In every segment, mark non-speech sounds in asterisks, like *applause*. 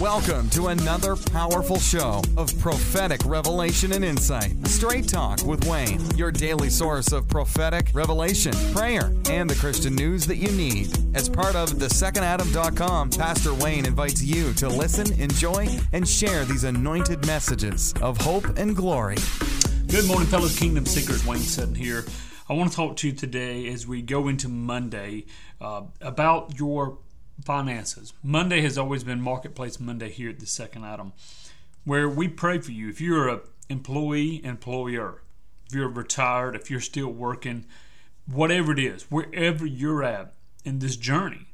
Welcome to another powerful show of prophetic revelation and insight. Straight Talk with Wayne, your daily source of prophetic revelation, prayer, and the Christian news that you need. As part of the thesecondadam.com, Pastor Wayne invites you to listen, enjoy, and share these anointed messages of hope and glory. Good morning, fellow Kingdom Seekers. Wayne Sutton here. I want to talk to you today as we go into Monday uh, about your finances. Monday has always been Marketplace Monday here at the Second Adam, where we pray for you. If you're a employee, employer, if you're retired, if you're still working, whatever it is, wherever you're at in this journey,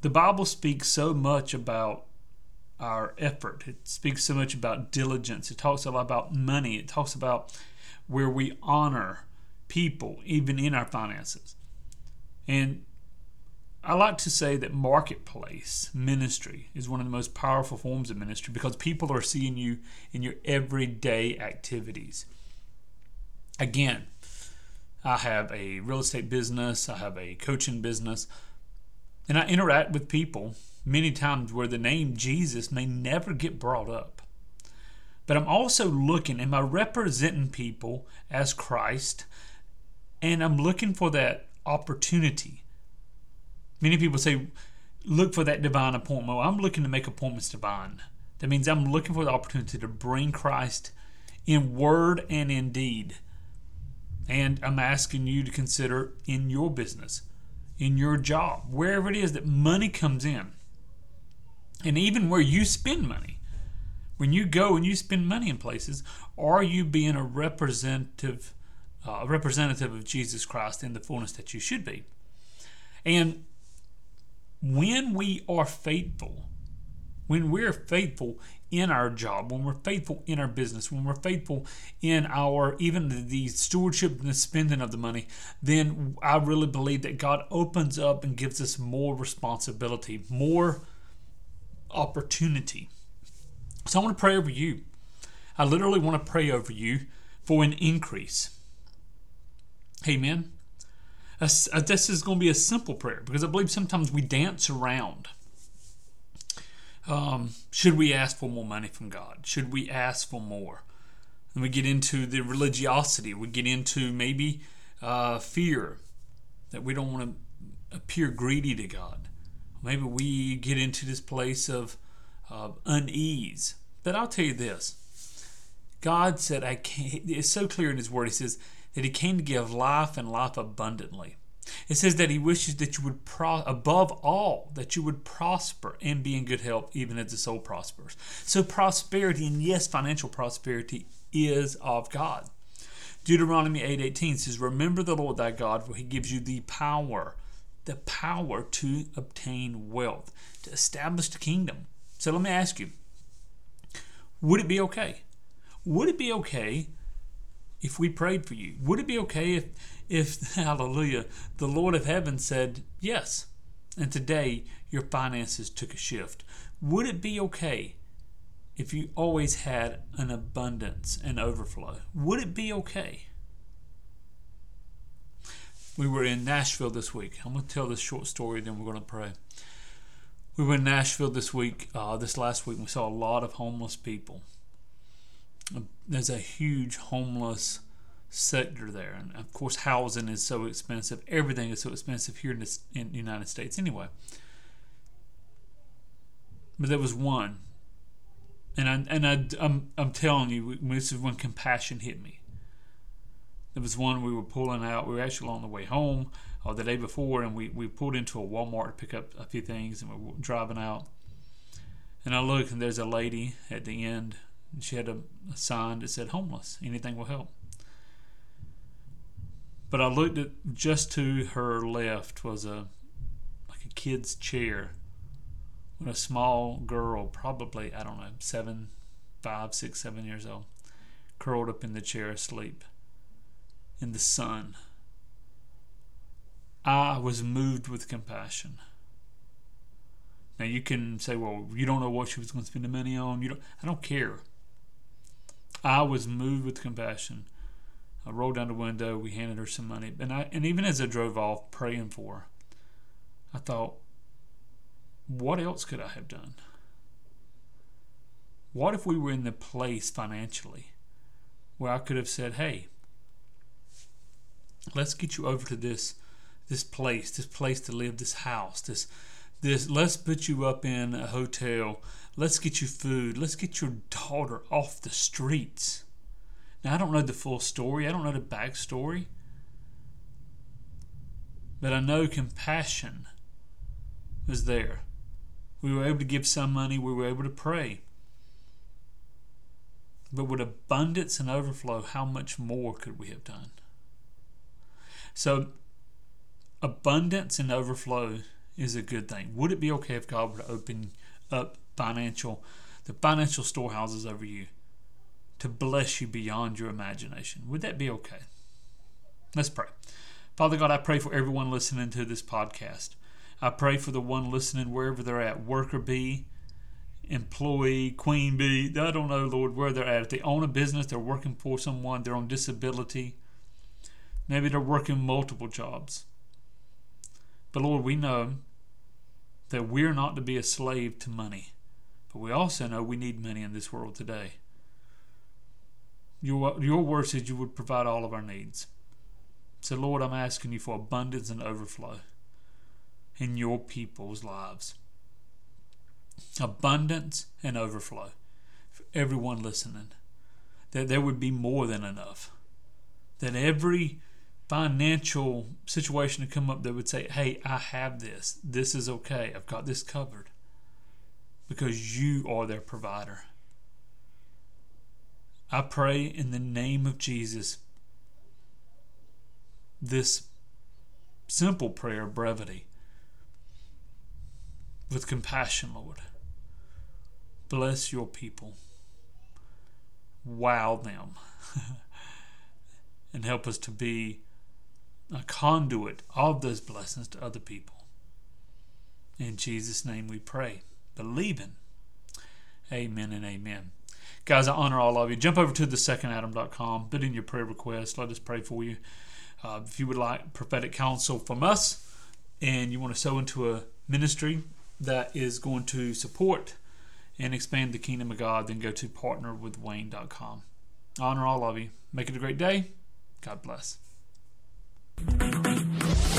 the Bible speaks so much about our effort. It speaks so much about diligence. It talks a lot about money. It talks about where we honor people, even in our finances. And I like to say that marketplace ministry is one of the most powerful forms of ministry because people are seeing you in your everyday activities. Again, I have a real estate business, I have a coaching business, and I interact with people many times where the name Jesus may never get brought up. But I'm also looking, am I representing people as Christ? And I'm looking for that opportunity Many people say, look for that divine appointment. Well, I'm looking to make appointments divine. That means I'm looking for the opportunity to bring Christ in word and in deed. And I'm asking you to consider in your business, in your job, wherever it is that money comes in, and even where you spend money. When you go and you spend money in places, are you being a representative, uh, representative of Jesus Christ in the fullness that you should be? And when we are faithful, when we're faithful in our job, when we're faithful in our business, when we're faithful in our even the, stewardship and the spending of the money, then I really believe that God opens up and gives us more responsibility, more opportunity. So I want to pray over you. I literally want to pray over you for an increase. Amen a, a, this is going to be a simple prayer because I believe sometimes we dance around. Um, should we ask for more money from God? Should we ask for more? And we get into the religiosity. We get into maybe uh, fear that we don't want to appear greedy to God. Maybe we get into this place of uh, unease. But I'll tell you this God said, I can't, it's so clear in His Word. He says, that he came to give life and life abundantly. It says that he wishes that you would, pro- above all, that you would prosper and be in good health, even as the soul prospers. So, prosperity, and yes, financial prosperity, is of God. Deuteronomy 8:18 says, "Remember the Lord thy God, for he gives you the power, the power to obtain wealth, to establish the kingdom." So let me ask you, would it be okay? Would it be okay if we prayed for you? Would it be okay if, if *laughs* hallelujah, the Lord of heaven said yes, and today your finances took a shift? Would it be okay if you always had an abundance and overflow? Would it be okay? We were in Nashville this week. I'm going to tell this short story, then we're going to pray. We were in Nashville this week, uh, this last week. and We saw a lot of homeless people there's a huge homeless sector there, and of course, housing is so expensive. Everything is so expensive here in the, in the United States, anyway. But there was one, and I and I I'm I'm telling you, this is when compassion hit me. There was one we were pulling out. We were actually on the way home or uh, the day before, and we, we pulled into a Walmart to pick up a few things, and we were driving out. And I look, and there's a lady at the end she had a, a sign that said homeless. Anything will help. But I looked at just to her left was a like a kid's chair with a small girl, probably I don't know, seven, five, six, seven years old, curled up in the chair asleep in the sun. I was moved with compassion. Now you can say, well, you don't know what she was going to spend the money on. You don't. I don't care. I was moved with compassion. I rolled down the window. We handed her some money, and I and even as I drove off, praying for her, I thought, what else could I have done? What if we were in the place financially where I could have said, hey, let's get you over to this this place, this place to live, this house, this this let's put you up in a hotel. Let's get you food. Let's get your daughter off the streets. Now I don't know the full story. I don't know the backstory. But I know compassion was there. We were able to give some money, we were able to pray. But with abundance and overflow, how much more could we have done? So, abundance and overflow is a good thing. Would it be okay if God were to open up financial, the financial storehouses over you to bless you beyond your imagination? Would that be okay? Let's pray. Father God, I pray for everyone listening to this podcast. I pray for the one listening wherever they're at, worker bee, employee, queen bee. I don't know, Lord, where they're at. If they own a business, they're working for someone, they're on disability. Maybe they're working multiple jobs. But Lord, we know that we're not to be a slave to money. But we also know we need money in this world today. Your, your word says you would provide all of our needs. So, Lord, I'm asking you for abundance and overflow in your people's lives. Abundance and overflow for everyone listening. That there would be more than enough. That every financial situation to come up that would say, hey, I have this. This is okay. I've got this covered. Because you are their provider. I pray in the name of Jesus this simple prayer of brevity with compassion, Lord. Bless your people. Wow them. *laughs* and help us to be a conduit of those blessings to other people. In Jesus' name we pray, believing. Amen and amen. Guys, I honor all of you. Jump over to the secondadam.com, put in your prayer request. Let us pray for you. Uh, if you would like prophetic counsel from us and you want to sow into a ministry that is going to support and expand the kingdom of God, then go to partnerwithwayne.com. Honor all of you. Make it a great day. God bless.